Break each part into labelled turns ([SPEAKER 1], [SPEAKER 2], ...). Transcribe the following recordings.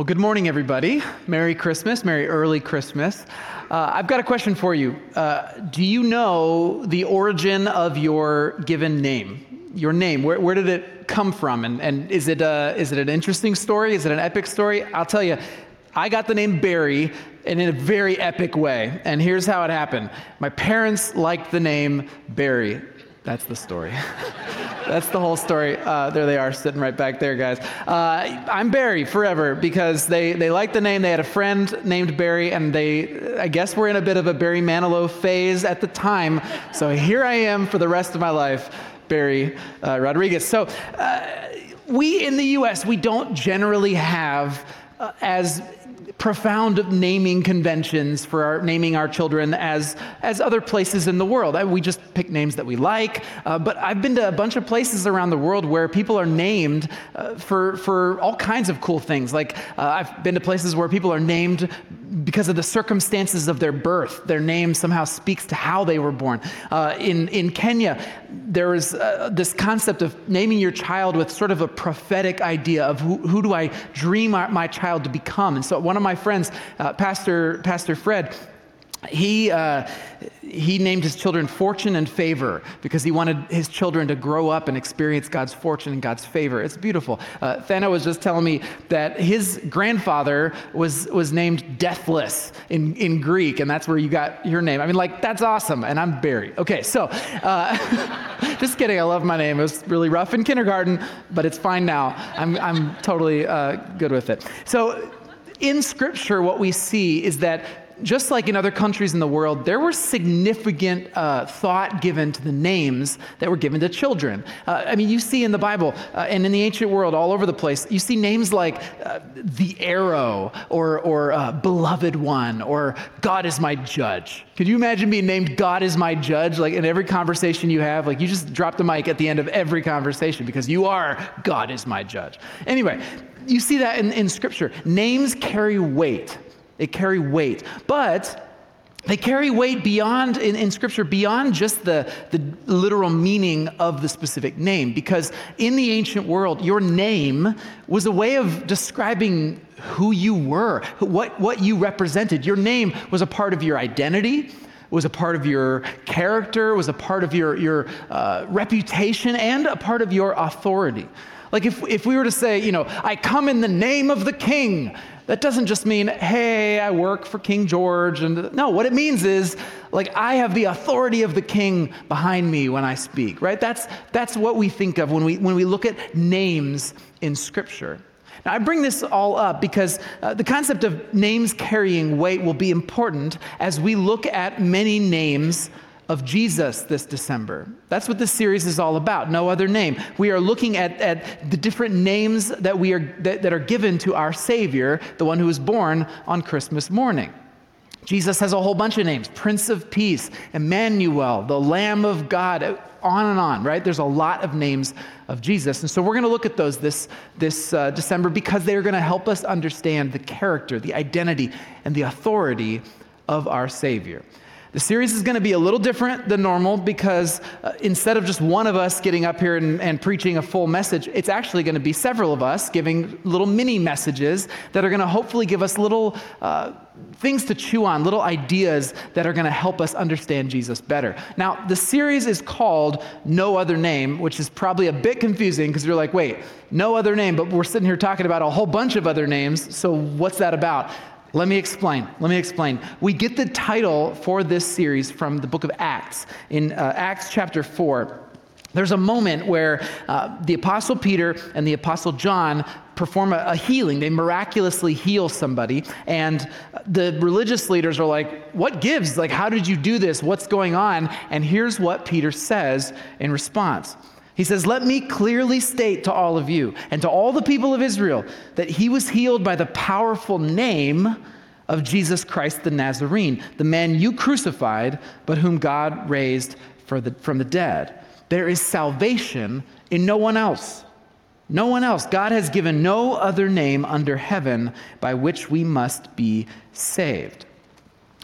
[SPEAKER 1] Well, good morning, everybody. Merry Christmas, Merry early Christmas. Uh, I've got a question for you. Uh, do you know the origin of your given name? Your name, where, where did it come from? And, and is, it a, uh, is it an interesting story? Is it an epic story? I'll tell you, I got the name Barry and in a very epic way. And here's how it happened my parents liked the name Barry. That's the story. That's the whole story. Uh, there they are, sitting right back there, guys. Uh, I'm Barry forever because they, they liked the name. They had a friend named Barry, and they, I guess, we're in a bit of a Barry Manilow phase at the time. So here I am for the rest of my life, Barry uh, Rodriguez. So uh, we in the US, we don't generally have uh, as profound naming conventions for our, naming our children as, as other places in the world. I, we just pick names that we like, uh, but I've been to a bunch of places around the world where people are named uh, for, for all kinds of cool things. Like, uh, I've been to places where people are named because of the circumstances of their birth. Their name somehow speaks to how they were born. Uh, in, in Kenya, there is uh, this concept of naming your child with sort of a prophetic idea of who, who do I dream my, my child to become. And so, one of of my friends, uh, Pastor, Pastor Fred, he, uh, he named his children fortune and favor because he wanted his children to grow up and experience God's fortune and God's favor. It's beautiful. Uh, Thana was just telling me that his grandfather was, was named Deathless in, in Greek, and that's where you got your name. I mean, like, that's awesome, and I'm Barry. Okay, so uh, just kidding. I love my name. It was really rough in kindergarten, but it's fine now. I'm, I'm totally uh, good with it. So in Scripture, what we see is that just like in other countries in the world, there were significant uh, thought given to the names that were given to children. Uh, I mean, you see in the Bible uh, and in the ancient world all over the place, you see names like uh, the arrow or, or uh, beloved one or God is my judge. Could you imagine being named God is my judge? Like in every conversation you have, like you just drop the mic at the end of every conversation because you are God is my judge. Anyway, you see that in, in Scripture. Names carry weight, they carry weight. But they carry weight beyond in, in, scripture beyond just the, the literal meaning of the specific name because in the ancient world your name was a way of describing who you were what, what you represented your name was a part of your identity was a part of your character was a part of your, your uh, reputation and a part of your authority like if, if we were to say, you know, I come in the name of the king, that doesn't just mean, hey, I work for King George. And no, what it means is, like, I have the authority of the king behind me when I speak, right? That's, that's what we think of when we, when we look at names in Scripture. Now, I bring this all up because uh, the concept of names carrying weight will be important as we look at many names of Jesus this December. That's what this series is all about, no other name. We are looking at, at the different names that, we are, that, that are given to our Savior, the one who was born on Christmas morning. Jesus has a whole bunch of names Prince of Peace, Emmanuel, the Lamb of God, on and on, right? There's a lot of names of Jesus. And so we're going to look at those this, this uh, December because they are going to help us understand the character, the identity, and the authority of our Savior. The series is going to be a little different than normal because uh, instead of just one of us getting up here and, and preaching a full message, it's actually going to be several of us giving little mini messages that are going to hopefully give us little uh, things to chew on, little ideas that are going to help us understand Jesus better. Now, the series is called No Other Name, which is probably a bit confusing because you're like, wait, no other name, but we're sitting here talking about a whole bunch of other names, so what's that about? Let me explain. Let me explain. We get the title for this series from the book of Acts. In uh, Acts chapter 4, there's a moment where uh, the Apostle Peter and the Apostle John perform a, a, healing. They miraculously heal somebody. And the religious leaders are like, What gives? Like, how did you do this? What's going on? And here's what Peter says in response he says, Let me clearly state to all of you and to all the people of Israel that he was healed by the powerful name of Jesus Christ the Nazarene, the man you crucified, but whom God raised the, from the dead. There is salvation in no one else. No one else. God has given no other name under heaven by which we must be saved.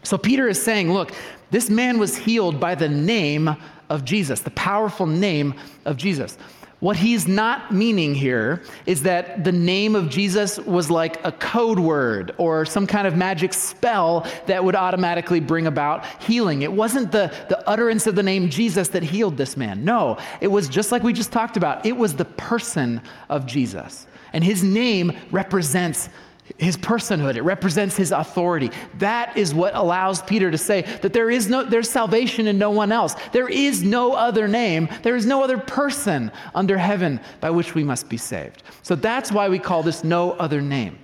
[SPEAKER 1] So Peter is saying, Look, this man was healed by the name of Jesus, the powerful name of Jesus. What he's not meaning here is that the name of Jesus was like a code word or some kind of magic spell that would automatically bring about healing. It wasn't the, the utterance of the name Jesus that healed this man. No, it was just like we just talked about, it was the person of Jesus. And his name represents his personhood it represents his authority that is what allows peter to say that there is no there's salvation in no one else there is no other name there is no other person under heaven by which we must be saved so that's why we call this no other name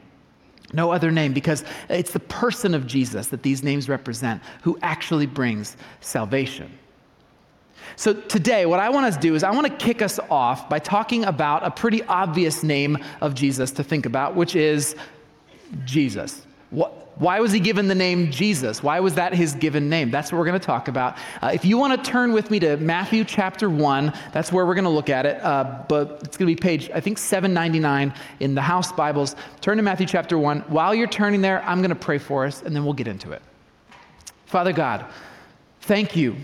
[SPEAKER 1] no other name because it's the person of jesus that these names represent who actually brings salvation so, today, what I want us to do is I want to kick us off by talking about a pretty obvious name of Jesus to think about, which is Jesus. Why was he given the name Jesus? Why was that his given name? That's what we're going to talk about. Uh, if you want to turn with me to Matthew chapter 1, that's where we're going to look at it. Uh, but it's going to be page, I think, 799 in the house Bibles. Turn to Matthew chapter 1. While you're turning there, I'm going to pray for us, and then we'll get into it. Father God, thank you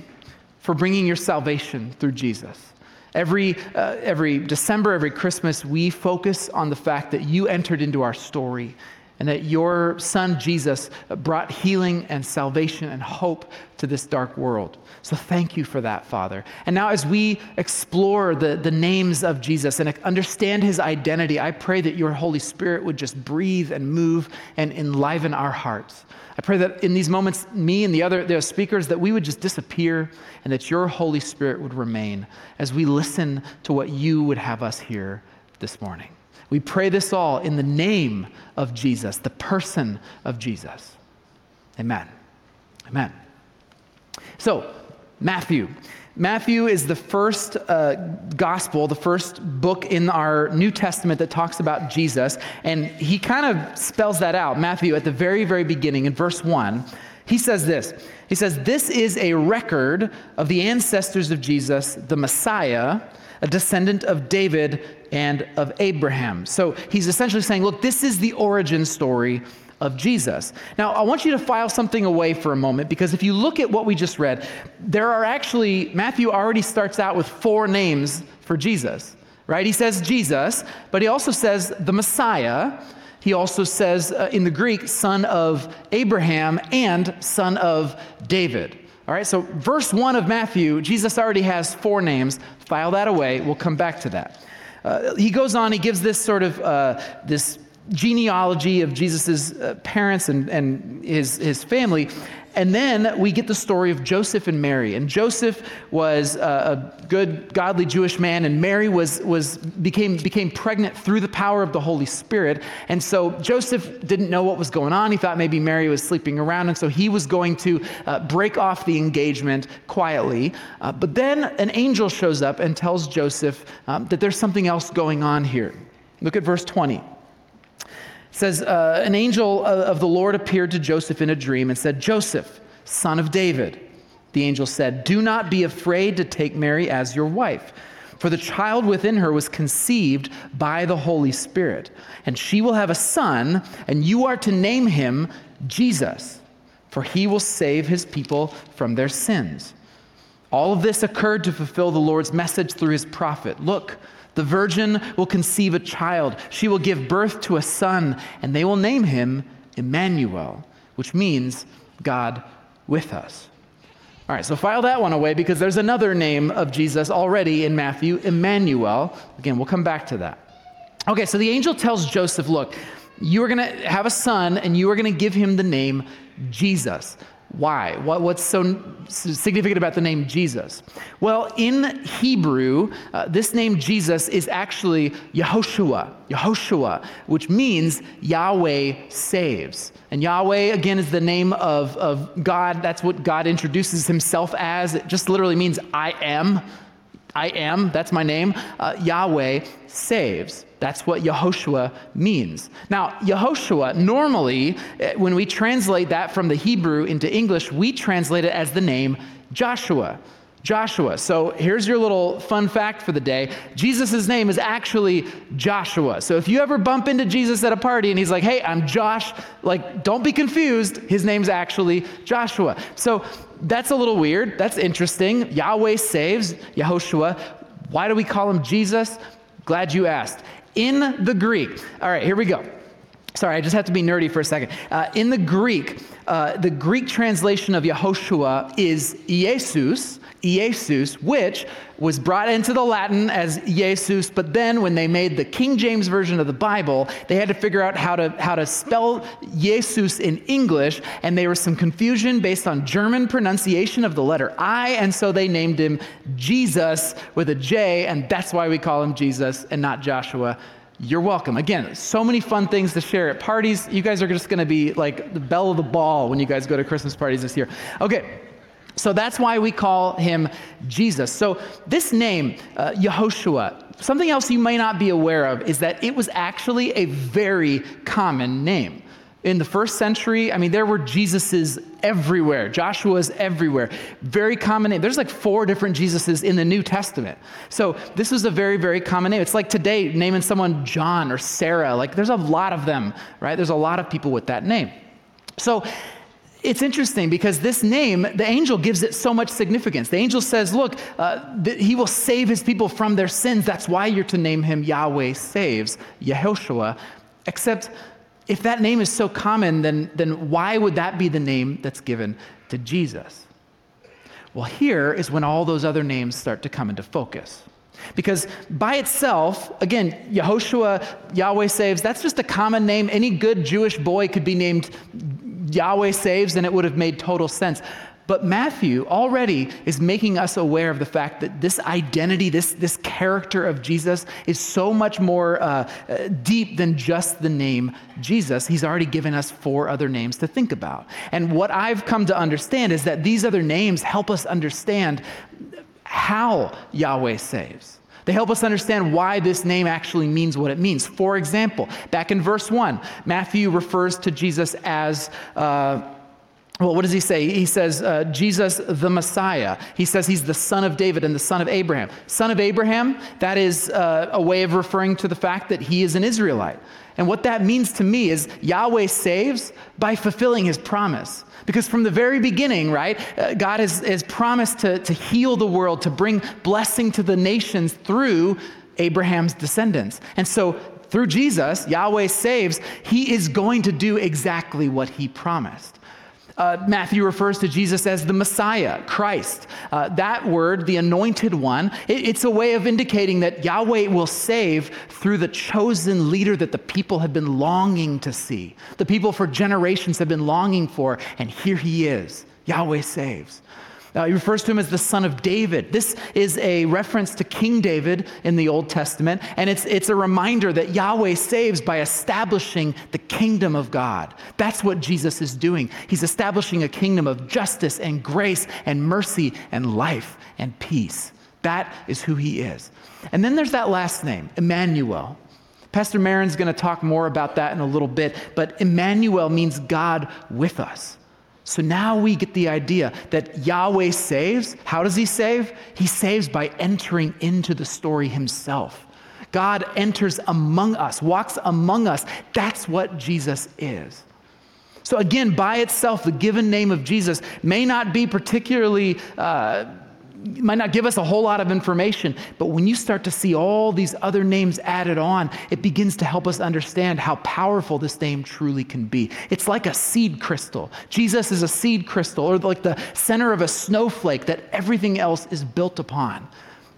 [SPEAKER 1] for bringing your salvation through Jesus. Every, uh, every December, every Christmas, we focus on the fact that you entered into our story and that your son Jesus brought healing and salvation and hope to this dark world. So thank you for that, Father. And now, as we explore the, the names of Jesus and understand his identity, I pray that your Holy Spirit would just breathe and move and enliven our hearts. I pray that in these moments, me and the other the speakers, that we would just disappear and that your Holy Spirit would remain as we listen to what you would have us hear this morning. We pray this all in the name of Jesus, the person of Jesus. Amen. Amen. So, Matthew. Matthew is the first uh, gospel, the first book in our New Testament that talks about Jesus. And he kind of spells that out. Matthew, at the very, very beginning, in verse 1, he says this He says, This is a record of the ancestors of Jesus, the Messiah a descendant of David and of Abraham. So he's essentially saying, look, this is the origin story of Jesus. Now, I want you to file something away for a moment because if you look at what we just read, there are actually, Matthew already starts out with four names for Jesus, right? He says Jesus, but he also says the Messiah. He also says uh, in the Greek, son of Abraham and son of David. All right, so verse one of Matthew, Jesus already has four names. File that away. We'll come back to that. Uh, he goes on, he gives this sort of uh, this genealogy of Jesus' uh, parents and, and his, his family. And then we get the story of Joseph and Mary. And Joseph was uh, a, good, godly Jewish man, and Mary was, was, became, became pregnant through the power of the Holy Spirit. And so Joseph didn't know what was going on. He thought maybe Mary was sleeping around, and so he was going to uh, break off the engagement quietly. Uh, but then an angel shows up and tells Joseph um, that there's something else going on here. Look at verse 20 says, uh, An angel of the Lord appeared to Joseph in a dream and said, Joseph, son of David. The angel said, Do not be afraid to take Mary as your wife, for the child within her was conceived by the Holy Spirit. And she will have a son, and you are to name him Jesus, for he will save his people from their sins. All of this occurred to fulfill the Lord's message through his prophet. Look, the virgin will conceive a child. She will give birth to a son, and they will name him Emmanuel, which means God with us. All right, so file that one away because there's another name of Jesus already in Matthew, Emmanuel. Again, we'll come back to that. Okay, so the angel tells Joseph, look, you are going to have a son and you are going to give him the name Jesus. Why? What, what's so significant about the name Jesus? Well, in Hebrew, uh, this name Jesus is actually Yehoshua, Yehoshua, which means Yahweh saves. And Yahweh, again, is the name of, of God. That's what God introduces himself as. It just literally means I am. I am, that's my name, uh, Yahweh saves. That's what Yehoshua means. Now, Yehoshua, normally, uh, when we translate that from the Hebrew into English, we translate it as the name Joshua. Joshua. So here's your little fun fact for the day Jesus' name is actually Joshua. So if you ever bump into Jesus at a party and he's like, hey, I'm Josh, like, don't be confused. His name's actually Joshua. So that's a little weird. That's interesting. Yahweh saves, Yehoshua. Why do we call him Jesus? Glad you asked. In the Greek, all right, here we go. Sorry, I just have to be nerdy for a second. Uh, in the Greek, uh, the Greek translation of Yehoshua is Jesus, Jesus, which was brought into the Latin as Jesus, but then when they made the King James Version of the Bible, they had to figure out how to, how to spell Jesus in English, and there was some confusion based on German pronunciation of the letter I, and so they named him Jesus with a J, and that's why we call him Jesus and not Joshua you're welcome. Again, so many fun things to share at parties. You guys are just going to be like the belle of the ball when you guys go to Christmas parties this year. Okay. So that's why we call him Jesus. So this name, uh, Yehoshua, something else you may not be aware of is that it was actually a very common name. In the first century, I mean, there were Jesuses everywhere, Joshua's everywhere. Very common name. There's like four different Jesuses in the New Testament. So this is a very, very common name. It's like today naming someone John or Sarah. Like there's a lot of them, right? There's a lot of people with that name. So it's interesting because this name, the angel gives it so much significance. The angel says, Look, uh, th- he will save his people from their sins. That's why you're to name him Yahweh Saves, Yehoshua. Except if that name is so common, then, then why would that be the name that's given to Jesus? Well, here is when all those other names start to come into focus. Because by itself, again, Yehoshua, Yahweh saves, that's just a common name. Any good Jewish boy could be named Yahweh saves, then it would have made total sense. But Matthew already is making us aware of the fact that this identity, this, this character of Jesus, is so much more uh, deep than just the name Jesus. He's already given us four other names to think about. And what I've come to understand is that these other names help us understand how Yahweh saves. They help us understand why this name actually means what it means. For example, back in verse 1, Matthew refers to Jesus as. Uh, well, what does he say? He says, uh, Jesus the Messiah. He says he's the son of David and the son of Abraham. Son of Abraham, that is uh, a way of referring to the fact that he is an Israelite. And what that means to me is Yahweh saves by fulfilling his promise. Because from the very beginning, right, uh, God has, has promised to, to heal the world, to bring blessing to the nations through Abraham's descendants. And so through Jesus, Yahweh saves, he is going to do exactly what he promised uh, Matthew refers to Jesus as the Messiah, Christ. Uh, that word, the anointed one, it, it's a way of indicating that Yahweh will save through the chosen leader that the people have been longing to see. The people for generations have been longing for, and here he is. Yahweh saves. Uh, he refers to him as the son of David. This is a reference to King David in the Old Testament, and it's, it's a reminder that Yahweh saves by establishing the kingdom of God. That's what Jesus is doing. He's establishing a kingdom of justice and grace and mercy and life and peace. That is who he is. And then there's that last name, Emmanuel. Pastor Marin's going to talk more about that in a little bit, but Emmanuel means God with us. So now we get the idea that Yahweh saves. How does he save? He saves by entering into the story himself. God enters among us, walks among us. That's what Jesus is. So, again, by itself, the given name of Jesus may not be particularly. Uh, might not give us a whole lot of information, but when you start to see all these other names added on, it begins to help us understand how powerful this name truly can be. It's like a seed crystal. Jesus is a seed crystal, or like the center of a snowflake that everything else is built upon.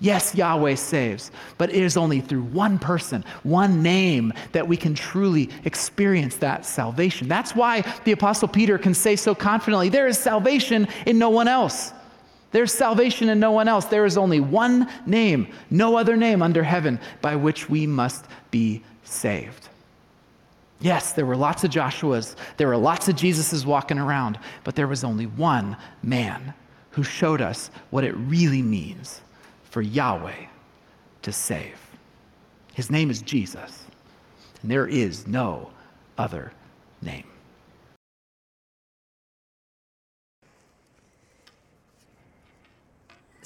[SPEAKER 1] Yes, Yahweh saves, but it is only through one person, one name, that we can truly experience that salvation. That's why the Apostle Peter can say so confidently there is salvation in no one else. There's salvation in no one else. There is only one name, no other name under heaven by which we must be saved. Yes, there were lots of Joshuas, there were lots of Jesuses walking around, but there was only one man who showed us what it really means for Yahweh to save. His name is Jesus, and there is no other name.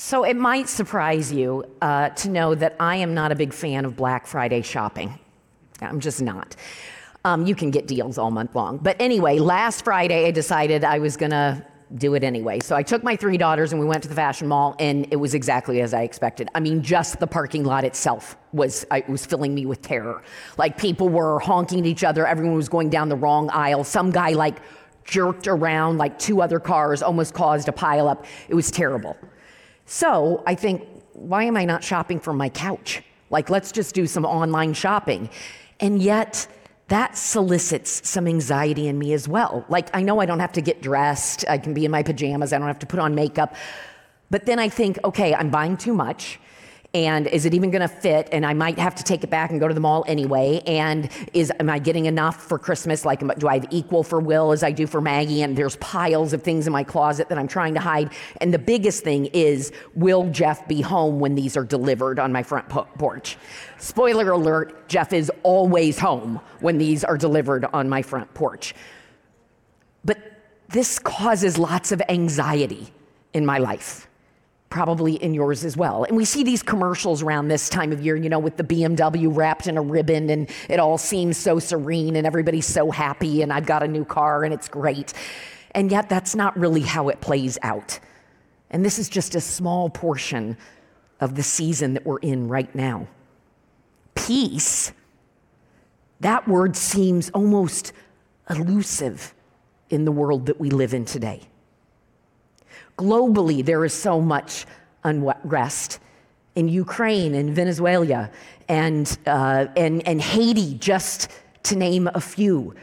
[SPEAKER 2] So it might surprise you uh, to know that I am not a big fan of Black Friday shopping. I'm just not. Um, you can get deals all month long. But anyway, last Friday I decided I was going to do it anyway. So I took my three daughters and we went to the fashion mall, and it was exactly as I expected. I mean, just the parking lot itself was I, was filling me with terror. Like people were honking at each other. Everyone was going down the wrong aisle. Some guy like jerked around like two other cars, almost caused a pileup. It was terrible. So I think, why am I not shopping from my couch? Like, let's just do some online shopping. And yet, that solicits some anxiety in me as well. Like, I know I don't have to get dressed, I can be in my pajamas, I don't have to put on makeup. But then I think, okay, I'm buying too much. And is it even going to fit? And I might have to take it back and go to the mall anyway. And is am I getting enough for Christmas? Like, do I have equal for Will as I do for Maggie? And there's piles of things in my closet that I'm trying to hide. And the biggest thing is, will Jeff be home when these are delivered on my front porch? Spoiler alert: Jeff is always home when these are delivered on my front porch. But this causes lots of anxiety in my life probably in yours as well. And we see these commercials around this time of year, you know, with the BMW wrapped in a ribbon and it all seems so serene and everybody's so happy and I've got a new car and it's great. And yet that's not really how it plays out. And this is just a small portion of the season that we're in right now. Peace, that word seems almost elusive in the world that we live in today. Globally, there is so much unrest in Ukraine and Venezuela and, uh, and, and Haiti, just to name a few.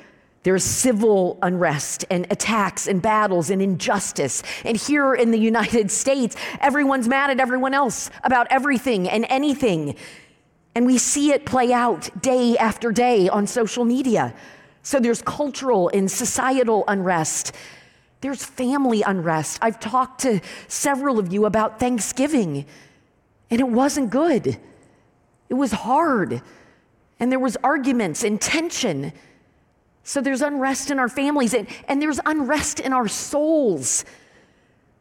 [SPEAKER 2] There's civil unrest and attacks and battles and injustice. And here in the United States, everyone's mad at everyone else about everything and anything. And we see it play out day after day on social media. So there's cultural and societal unrest there's family unrest. I've talked to several of you about Thanksgiving, and it wasn't good. It was hard, and there was arguments and tension. So there's unrest in our families, and, and there's unrest in our souls.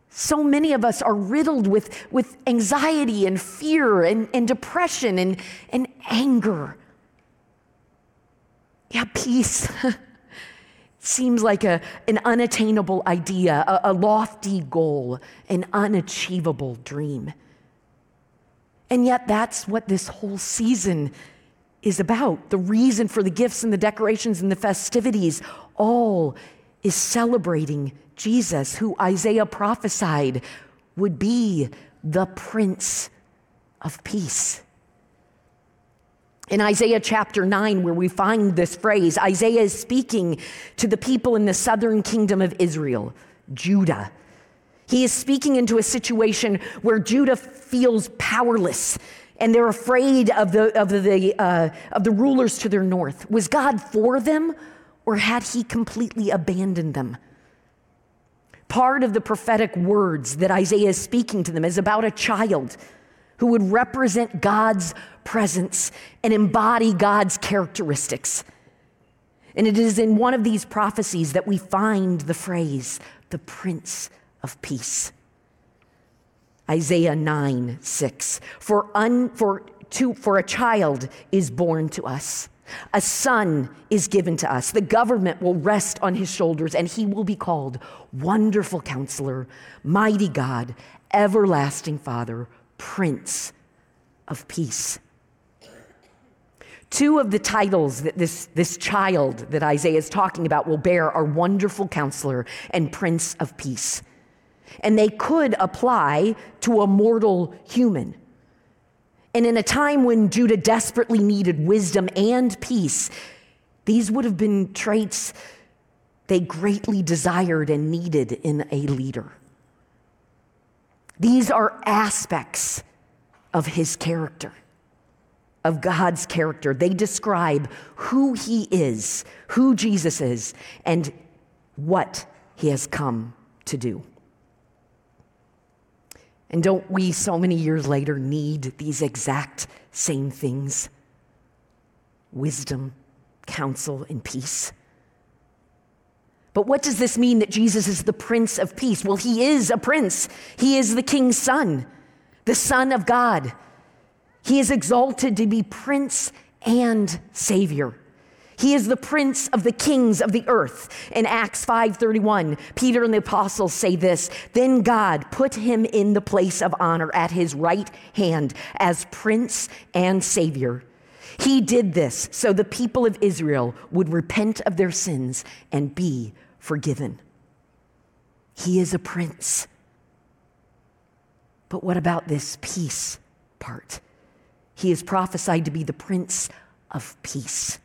[SPEAKER 2] So many of us are riddled with, with anxiety and fear and, and depression and, and anger. Yeah, peace. seems like a, an unattainable idea, a, a lofty goal, an unachievable dream. And yet, that's what this whole season is about. The reason for the gifts and the decorations and the festivities, all is celebrating Jesus, who Isaiah prophesied would be the Prince of Peace in Isaiah chapter 9, where we find this phrase, Isaiah is speaking to the people in the southern kingdom of Israel, Judah. He is speaking into a situation where Judah feels powerless and they're afraid of the, of the, uh, of the rulers to their north. Was God for them or had he completely abandoned them? Part of the prophetic words that Isaiah is speaking to them is about a child who would represent God's presence and embody God's characteristics. And it is in one of these prophecies that we find the phrase, the Prince of Peace. Isaiah 9, 6. For, un, for, to, for a child is born to us, a son is given to us. The government will rest on his shoulders, and he will be called Wonderful Counselor, Mighty God, Everlasting Father, Prince of Peace. Two of the titles that this, this child that Isaiah is talking about will bear are Wonderful Counselor and Prince of Peace. And they could apply to a mortal human. And in a time when Judah desperately needed wisdom and peace, these would have been traits they greatly desired and needed in a leader. These are aspects of his character of God's character. They describe who He is, who Jesus is, and what He has come to do. And don't we, so many years later, need these exact same things wisdom, counsel, and peace? But what does this mean that Jesus is the Prince of Peace? Well, he is a prince, he is the King's son, the Son of God he is exalted to be prince and savior. He is the prince of the kings of the earth. In Acts 5:31, Peter and the apostles say this, then God put him in the place of honor at his right hand as prince and savior. He did this so the people of Israel would repent of their sins and be forgiven. He is a prince. But what about this peace part? He is prophesied to be the Prince of Peace.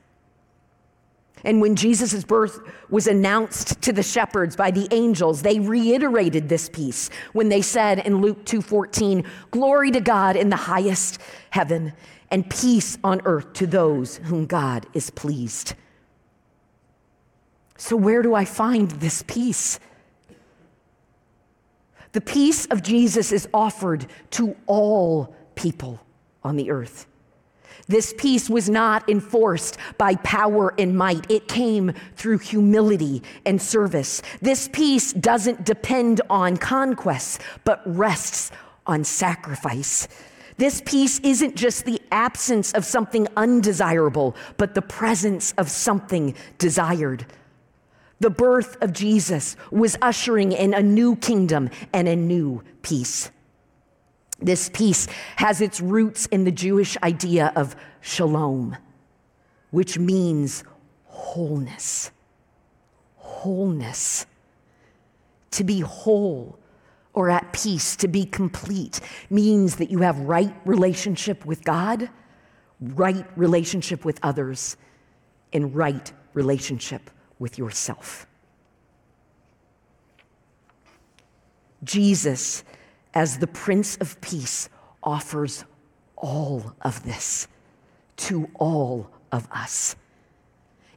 [SPEAKER 2] And when Jesus' birth was announced to the shepherds by the angels, they reiterated this peace when they said in Luke 2:14, "Glory to God in the highest heaven and peace on earth to those whom God is pleased." So where do I find this peace? The peace of Jesus is offered to all people on the earth. This peace was not enforced by power and might. It came through humility and service. This peace doesn't depend on conquests, but rests on sacrifice. This peace isn't just the absence of something undesirable, but the presence of something desired. The birth of Jesus was ushering in a new kingdom and a new peace. This peace has its roots in the Jewish idea of shalom, which means wholeness. Wholeness. To be whole or at peace, to be complete, means that you have right relationship with God, right relationship with others, and right relationship with yourself. Jesus as the Prince of Peace offers all of this to all of us.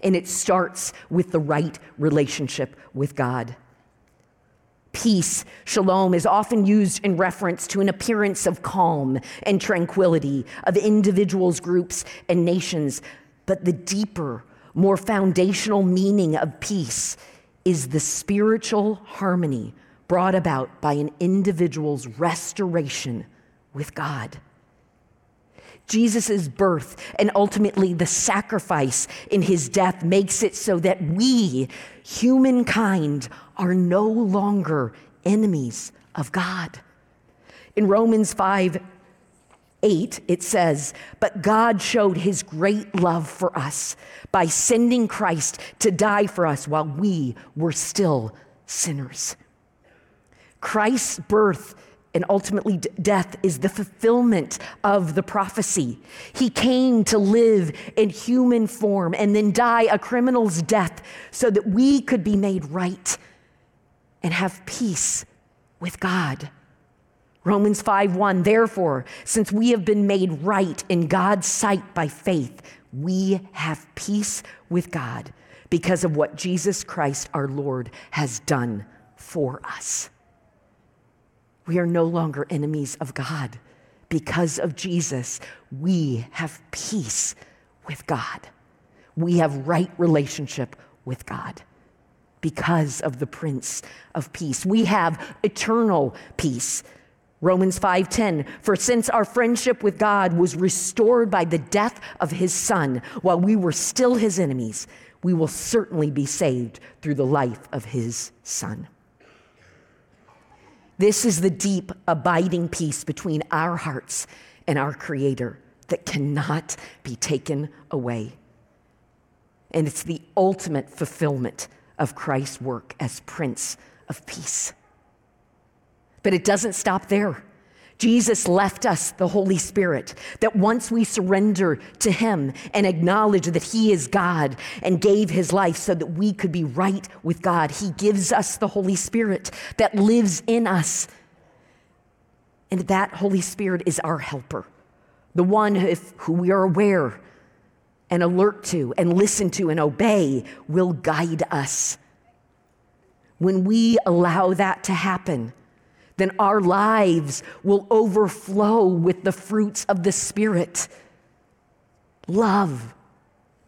[SPEAKER 2] And it starts with the right relationship with God. Peace, shalom, is often used in reference to an appearance of calm and tranquility of individuals, groups, and nations. But the deeper, more foundational meaning of peace is the spiritual harmony brought about by an individual's restoration with God. Jesus' birth and ultimately the sacrifice in his death makes it so that we, humankind, are no longer enemies of God. In Romans 5 8, it says, But God showed his great love for us by sending Christ to die for us while we were still sinners. Christ's birth and ultimately death is the fulfillment of the prophecy. He came to live in human form and then die a criminal's death so that we could be made right and have peace with God. Romans 5:1 Therefore, since we have been made right in God's sight by faith, we have peace with God because of what Jesus Christ our Lord has done for us. We are no longer enemies of God. Because of Jesus, we have peace with God. We have right relationship with God because of the prince of peace. We have eternal peace. Romans 5:10 For since our friendship with God was restored by the death of his son while we were still his enemies, we will certainly be saved through the life of his son. This is the deep, abiding peace between our hearts and our Creator that cannot be taken away. And it's the ultimate fulfillment of Christ's work as Prince of Peace. But it doesn't stop there. Jesus left us the Holy Spirit, that once we surrender to Him and acknowledge that He is God and gave His life so that we could be right with God, He gives us the Holy Spirit that lives in us. And that Holy Spirit is our helper, the one who we are aware and alert to and listen to and obey will guide us. When we allow that to happen, then our lives will overflow with the fruits of the Spirit love,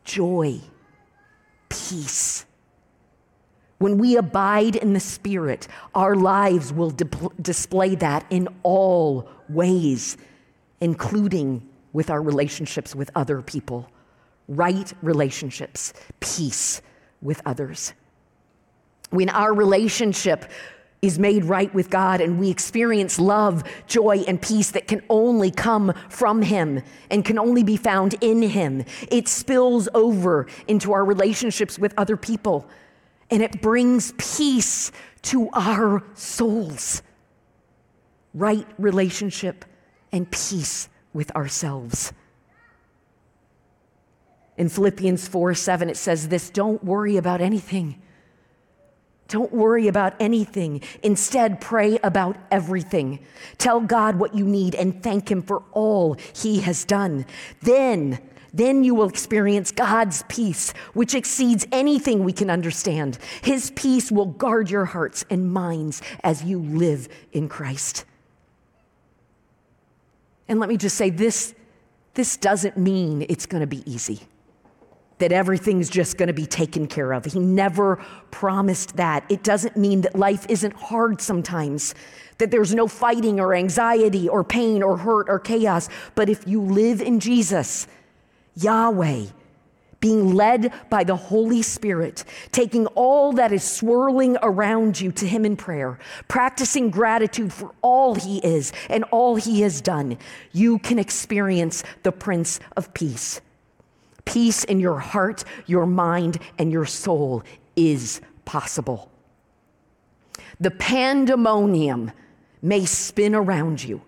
[SPEAKER 2] joy, peace. When we abide in the Spirit, our lives will display that in all ways, including with our relationships with other people, right relationships, peace with others. When our relationship is made right with God and we experience love, joy, and peace that can only come from Him and can only be found in Him. It spills over into our relationships with other people and it brings peace to our souls. Right relationship and peace with ourselves. In Philippians 4 7, it says this don't worry about anything. Don't worry about anything. Instead, pray about everything. Tell God what you need and thank Him for all He has done. Then, then you will experience God's peace, which exceeds anything we can understand. His peace will guard your hearts and minds as you live in Christ. And let me just say this this doesn't mean it's going to be easy that everything's just going to be taken care of. He never promised that. It doesn't mean that life isn't hard sometimes, that there's no fighting or anxiety or pain or hurt or chaos. But if you live in Jesus, Yahweh, being led by the Holy Spirit, taking all that is swirling around you to Him in prayer, practicing gratitude for all He is and all He has done, you can experience the Prince of Peace. Peace in your heart, your mind, and your soul is possible. The pandemonium may spin around you,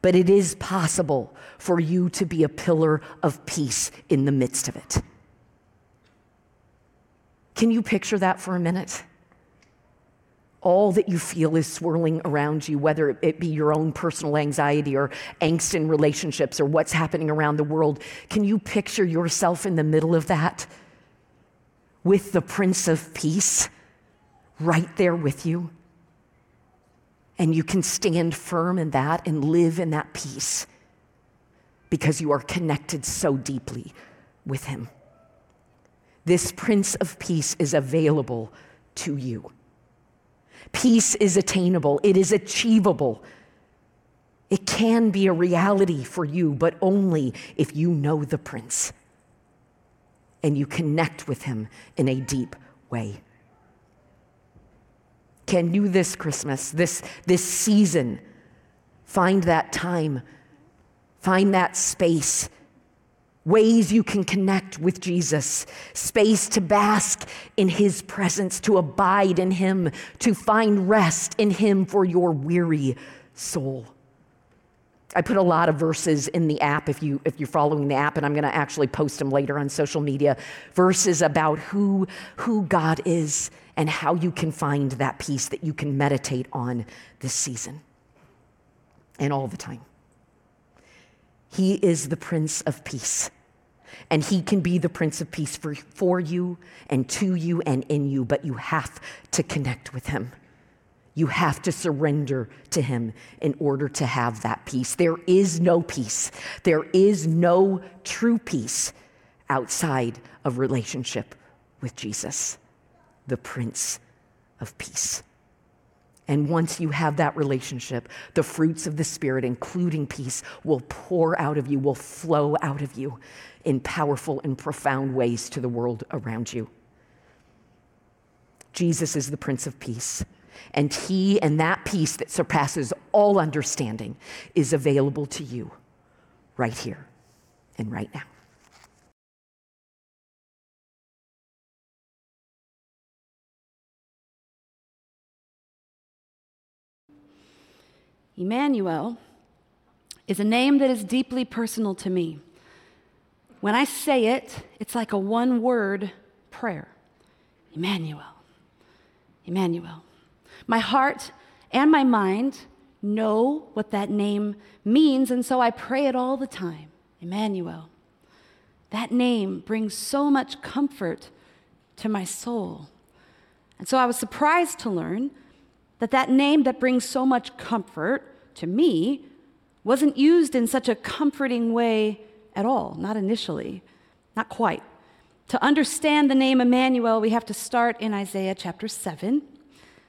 [SPEAKER 2] but it is possible for you to be a pillar of peace in the midst of it. Can you picture that for a minute? all that you feel is swirling around you, whether it be your own personal anxiety or angst in relationships or what's happening around the world. Can you picture yourself in the middle of that with the Prince of Peace right there with you? And you can stand firm in that and live in that peace because you are connected so deeply with Him. This Prince of Peace is available to you. Peace is attainable, it is achievable. It can be a reality for you, but only if you know the Prince and you connect with him in a deep way. Can you this Christmas, this, this season, find that time, find that space? ways you can connect with Jesus, space to bask in his presence, to abide in him, to find rest in him for your weary soul. I put a lot of verses in the app if you if you're following the app and I'm going to actually post them later on social media verses about who who God is and how you can find that peace that you can meditate on this season and all the time. He is the Prince of Peace and He can be the Prince of Peace for, for you and to you and in you, but you have to connect with Him. You have to surrender to Him in order to have that peace. There is no peace, there is no true peace outside of relationship with Jesus, the Prince of Peace. And once you have that relationship, the fruits of the Spirit, including peace, will pour out of you, will flow out of you in powerful and profound ways to the world around you. Jesus is the Prince of Peace. And he and that peace that surpasses all understanding is available to you right here and right now.
[SPEAKER 3] Emmanuel is a name that is deeply personal to me. When I say it, it's like a one word prayer Emmanuel. Emmanuel. My heart and my mind know what that name means, and so I pray it all the time Emmanuel. That name brings so much comfort to my soul. And so I was surprised to learn that that name that brings so much comfort to me wasn't used in such a comforting way at all, not initially, not quite. To understand the name Emmanuel, we have to start in Isaiah chapter 7.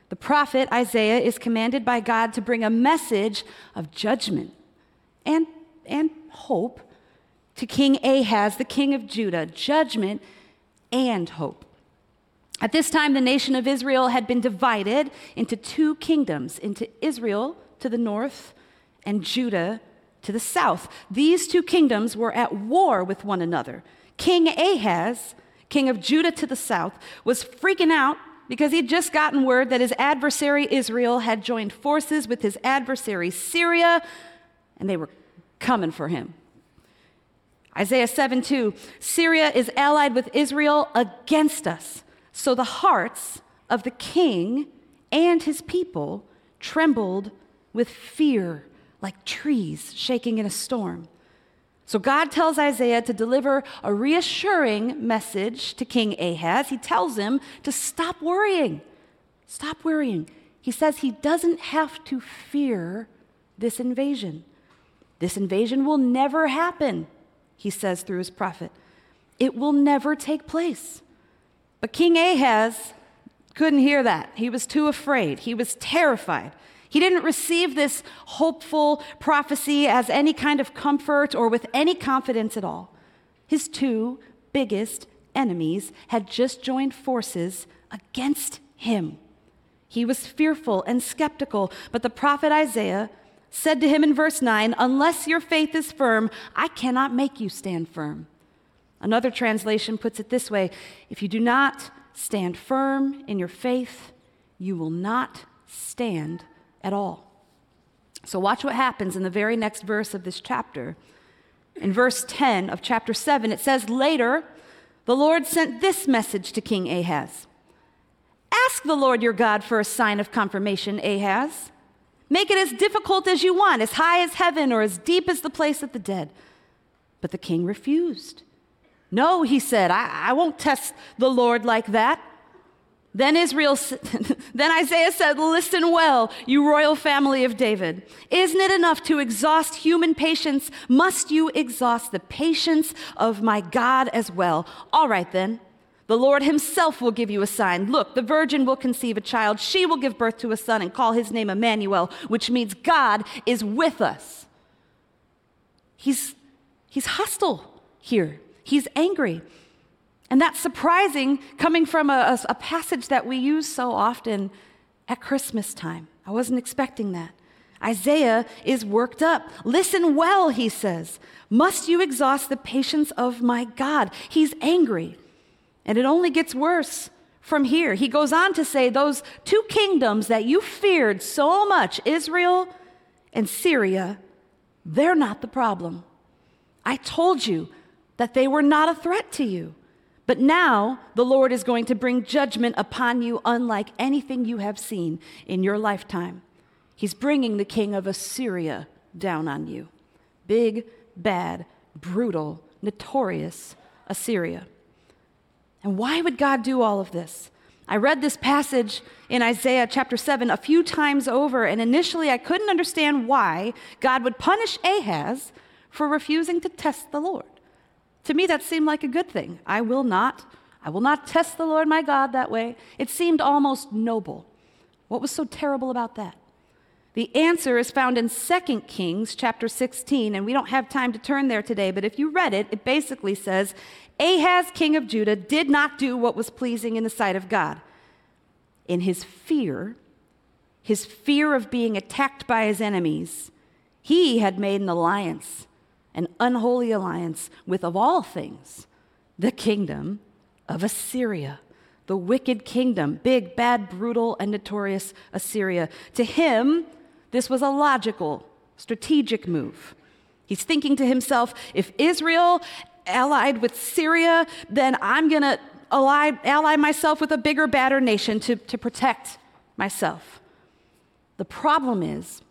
[SPEAKER 3] The prophet Isaiah is commanded by God to bring a message of judgment and, and hope to King Ahaz, the king of Judah, judgment and hope. At this time, the nation of Israel had been divided into two kingdoms into Israel to the north and Judah to the south. These two kingdoms were at war with one another. King Ahaz, king of Judah to the south, was freaking out because he'd just gotten word that his adversary Israel had joined forces with his adversary Syria, and they were coming for him. Isaiah 7 2 Syria is allied with Israel against us. So the hearts of the king and his people trembled with fear like trees shaking in a storm. So God tells Isaiah to deliver a reassuring message to King Ahaz. He tells him to stop worrying. Stop worrying. He says he doesn't have to fear this invasion. This invasion will never happen, he says through his prophet. It will never take place. But King Ahaz couldn't hear that. He was too afraid, he was terrified. He didn't receive this hopeful prophecy as any kind of comfort or with any confidence at all. His two biggest enemies had just joined forces against him. He was fearful and skeptical, but the prophet Isaiah said to him in verse 9, Unless your faith is firm, I cannot make you stand firm. Another translation puts it this way If you do not stand firm in your faith, you will not stand at all. So, watch what happens in the very next verse of this chapter. In verse 10 of chapter 7, it says, Later, the Lord sent this message to King Ahaz Ask the Lord your God for a sign of confirmation, Ahaz. Make it as difficult as you want, as high as heaven or as deep as the place of the dead. But the king refused. No, he said, I, I won't test the Lord like that. Then Israel, then Isaiah said, Listen well, you royal family of David. Isn't it enough to exhaust human patience? Must you exhaust the patience of my God as well? All right then. The Lord himself will give you a sign. Look, the virgin will conceive a child. She will give birth to a son and call his name Emmanuel, which means God is with us. He's, he's hostile here. He's angry. And that's surprising coming from a, a, passage that we use so often at Christmas time. I wasn't expecting that. Isaiah is worked up. Listen well, he says. Must you exhaust the patience of my God? He's angry. And it only gets worse from here. He goes on to say, Those two kingdoms that you feared so much, Israel and Syria, they're not the problem. I told you that they were not a threat to you. But now the Lord is going to bring judgment upon you, unlike anything you have seen in your lifetime. He's bringing the king of Assyria down on you. Big, bad, brutal, notorious Assyria. And why would God do all of this? I read this passage in Isaiah chapter 7 a few times over, and initially I couldn't understand why God would punish Ahaz for refusing to test the Lord. To me, that seemed like a good thing. I will not. I will not test the Lord my God that way. It seemed almost noble. What was so terrible about that? The answer is found in 2 Kings chapter 16, and we don't have time to turn there today, but if you read it, it basically says Ahaz, king of Judah, did not do what was pleasing in the sight of God. In his fear, his fear of being attacked by his enemies, he had made an alliance an unholy alliance with, of all things, the kingdom of Assyria, the wicked kingdom, big, bad, brutal, and notorious Assyria. To him, this was a logical, strategic move. He's thinking to himself, if Israel allied with Syria, then I'm going to ally, ally myself with a bigger, badder nation to, to protect myself. The problem is,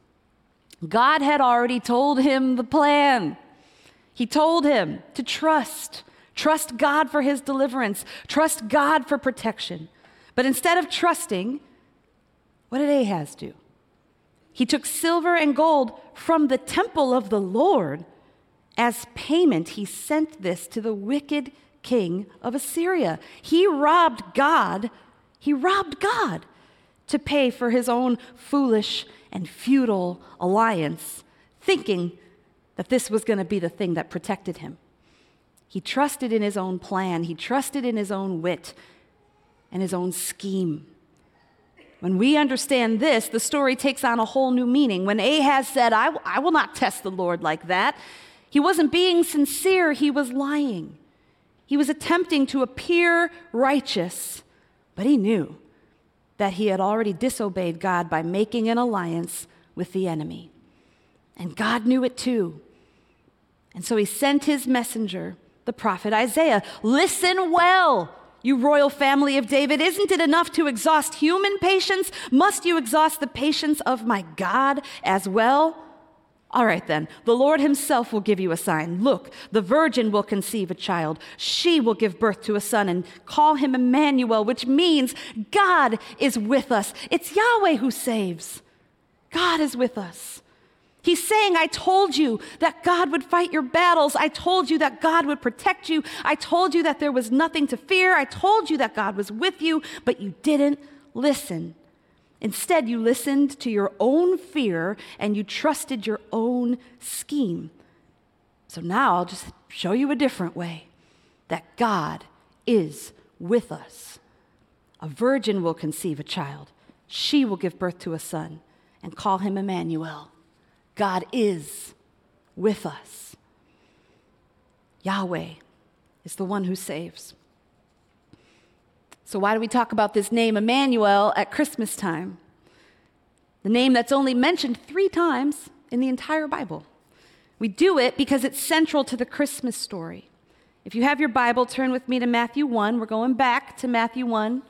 [SPEAKER 3] God had already told him the plan. He told him to trust, trust God for his deliverance, trust God for protection. But instead of trusting, what did Ahaz do? He took silver and gold from the temple of the Lord. As payment, he sent this to the wicked king of Assyria. He robbed God. He robbed God to pay for his own foolish and futile alliance, thinking that this was going to be the thing that protected him. He trusted in his own plan, he trusted in his own wit and his own scheme. When we understand this, the story takes on a whole new meaning. When Ahaz said, I, w- I will not test the Lord like that, he wasn't being sincere, he was lying. He was attempting to appear righteous, but he knew that he had already disobeyed God by making an alliance with the enemy. And God knew it too. And so he sent his messenger, the prophet Isaiah. Listen well, you royal family of David. Isn't it enough to exhaust human patience? Must you exhaust the patience of my God as well? All right, then, the Lord Himself will give you a sign. Look, the virgin will conceive a child. She will give birth to a son and call him Emmanuel, which means God is with us. It's Yahweh who saves. God is with us. He's saying, I told you that God would fight your battles. I told you that God would protect you. I told you that there was nothing to fear. I told you that God was with you, but you didn't listen. Instead, you listened to your own fear and you trusted your own scheme. So now I'll just show you a different way that God is with us. A virgin will conceive a child, she will give birth to a son and call him Emmanuel God is with us. Yahweh is the one who saves. So, why do we talk about this name Emmanuel at Christmas time? The name that's only mentioned three times in the entire Bible. We do it because it's central to the Christmas story. If you have your Bible, turn with me to Matthew 1. We're going back to Matthew 1.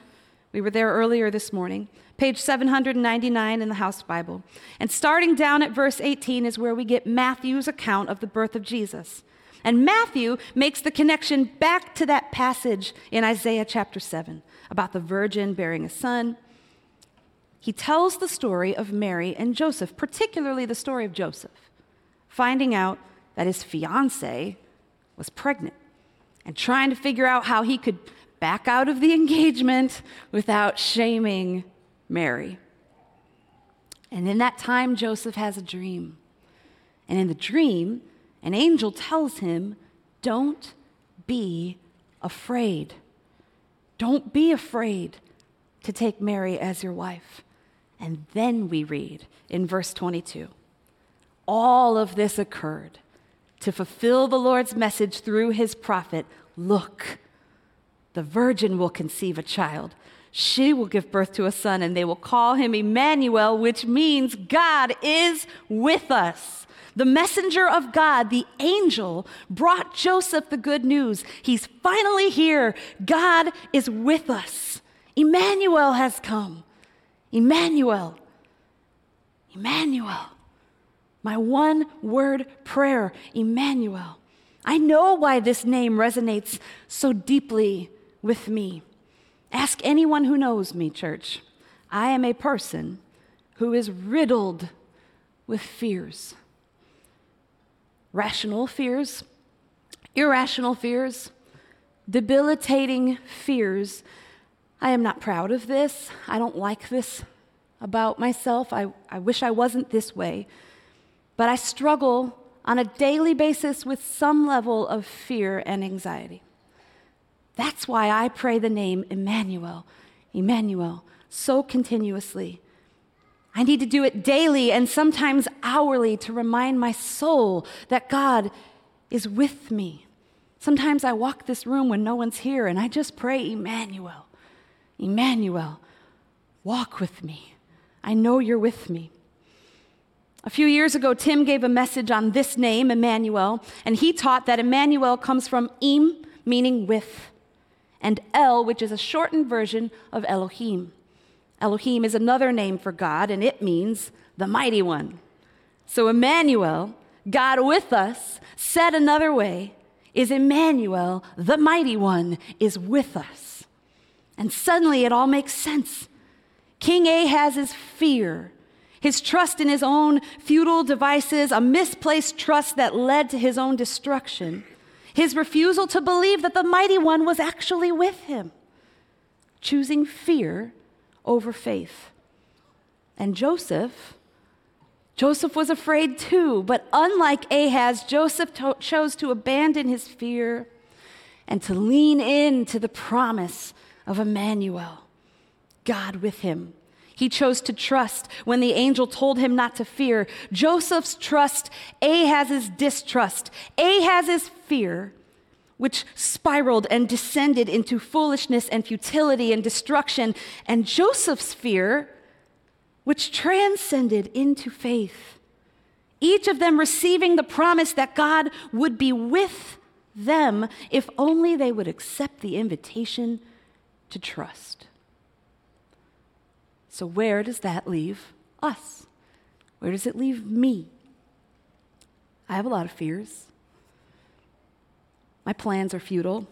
[SPEAKER 3] We were there earlier this morning page 799 in the House Bible. And starting down at verse 18 is where we get Matthew's account of the birth of Jesus. And Matthew makes the connection back to that passage in Isaiah chapter 7 about the virgin bearing a son. He tells the story of Mary and Joseph, particularly the story of Joseph, finding out that his fiancee was pregnant and trying to figure out how he could back out of the engagement without shaming Mary. And in that time, Joseph has a dream. And in the dream, an angel tells him, Don't be afraid. Don't be afraid to take Mary as your wife. And then we read in verse 22 all of this occurred to fulfill the Lord's message through his prophet Look, the virgin will conceive a child she will give birth to a son, and they will call him Emmanuel, which means God is with us. The messenger of God, the angel, brought Joseph the good news. He's finally here. God is with us. Emmanuel has come. Emmanuel. Emmanuel. My one word prayer, Emmanuel. I know why this name resonates so deeply with me. Ask anyone who knows me, church. I am a person who is riddled with fears rational fears, irrational fears, debilitating fears. I am not proud of this. I don't like this about myself. I, I wish I wasn't this way. But I struggle on a daily basis with some level of fear and anxiety. That's why I pray the name Emmanuel, Emmanuel, so continuously. I need to do it daily and sometimes hourly to remind my soul that God is with me. Sometimes I walk this room when no one's here and I just pray, Emmanuel, Emmanuel, walk with me. I know you're with me. A few years ago, Tim gave a message on this name, Emmanuel, and he taught that Emmanuel comes from im, meaning with, and El, which is a shortened version of Elohim. Elohim is another name for God, and it means the mighty one. So, Emmanuel, God with us, said another way, is Emmanuel, the mighty one, is with us. And suddenly it all makes sense. King Ahaz's fear, his trust in his own futile devices, a misplaced trust that led to his own destruction, his refusal to believe that the mighty one was actually with him, choosing fear over faith. And Joseph, Joseph was afraid too, but unlike Ahaz, Joseph to- chose to abandon his fear and to lean in to the promise of Emmanuel, God with him. He chose to trust when the angel told him not to fear. Joseph's trust, Ahaz's distrust, Ahaz's fear, which spiraled and descended into foolishness and futility and destruction, and Joseph's fear, which transcended into faith. Each of them receiving the promise that God would be with them if only they would accept the invitation to trust. So, where does that leave us? Where does it leave me? I have a lot of fears. My plans are futile.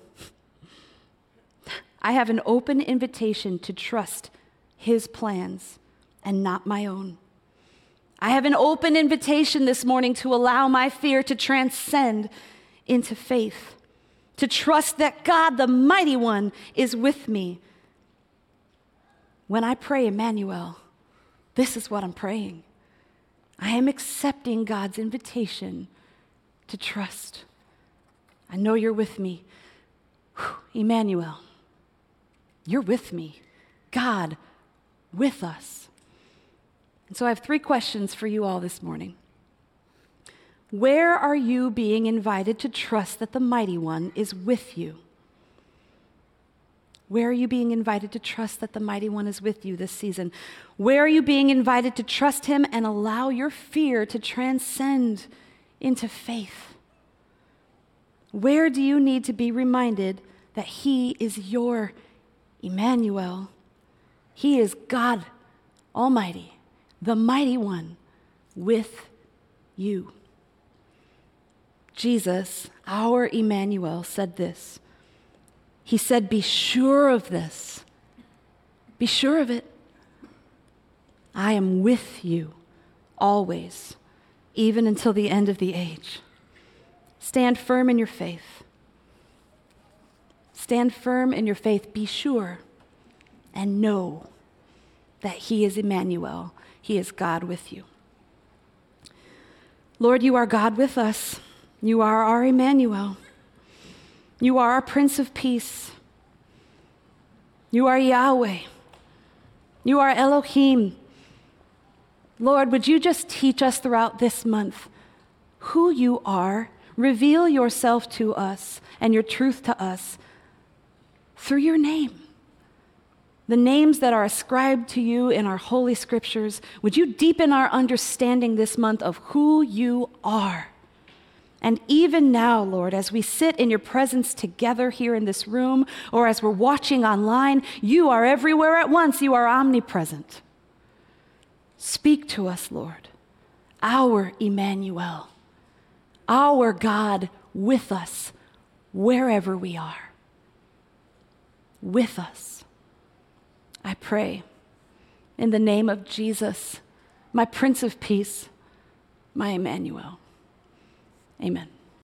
[SPEAKER 3] I have an open invitation to trust His plans and not my own. I have an open invitation this morning to allow my fear to transcend into faith, to trust that God, the Mighty One, is with me when I pray, Emmanuel, this is what I'm praying. I am accepting God's invitation to trust. I know you're with me. Whew, Emmanuel, you're with me. God with us. And so I have three questions for you all this morning. Where are you being invited to trust that the Mighty One is with you? Where are you being invited to trust that the Mighty One is with you this season? Where are you being invited to trust Him and allow your fear to transcend into faith? Where do you need to be reminded that He is your Emmanuel? He is God Almighty, the Mighty One with you. Jesus, our Emmanuel, said this. He said, Be sure of this. Be sure of it. I am with you always, even until the end of the age. Stand firm in your faith. Stand firm in your faith. Be sure and know that He is Emmanuel, He is God with you. Lord, you are God with us. You are our Emmanuel. You are our Prince of Peace. You are Yahweh. You are Elohim. Lord, would you just teach us throughout this month who you are? Reveal yourself to us and your truth to us through your name. The names that are ascribed to you in our holy scriptures, would you deepen our understanding this month of who you are? And even now, Lord, as we sit in your presence together here in this room, or as we're watching online, you are everywhere at once. You are omnipresent. Speak to us, Lord, our Emmanuel, our God with us, wherever we are. With us. I pray in the name of Jesus, my Prince of Peace, my Emmanuel. Amen.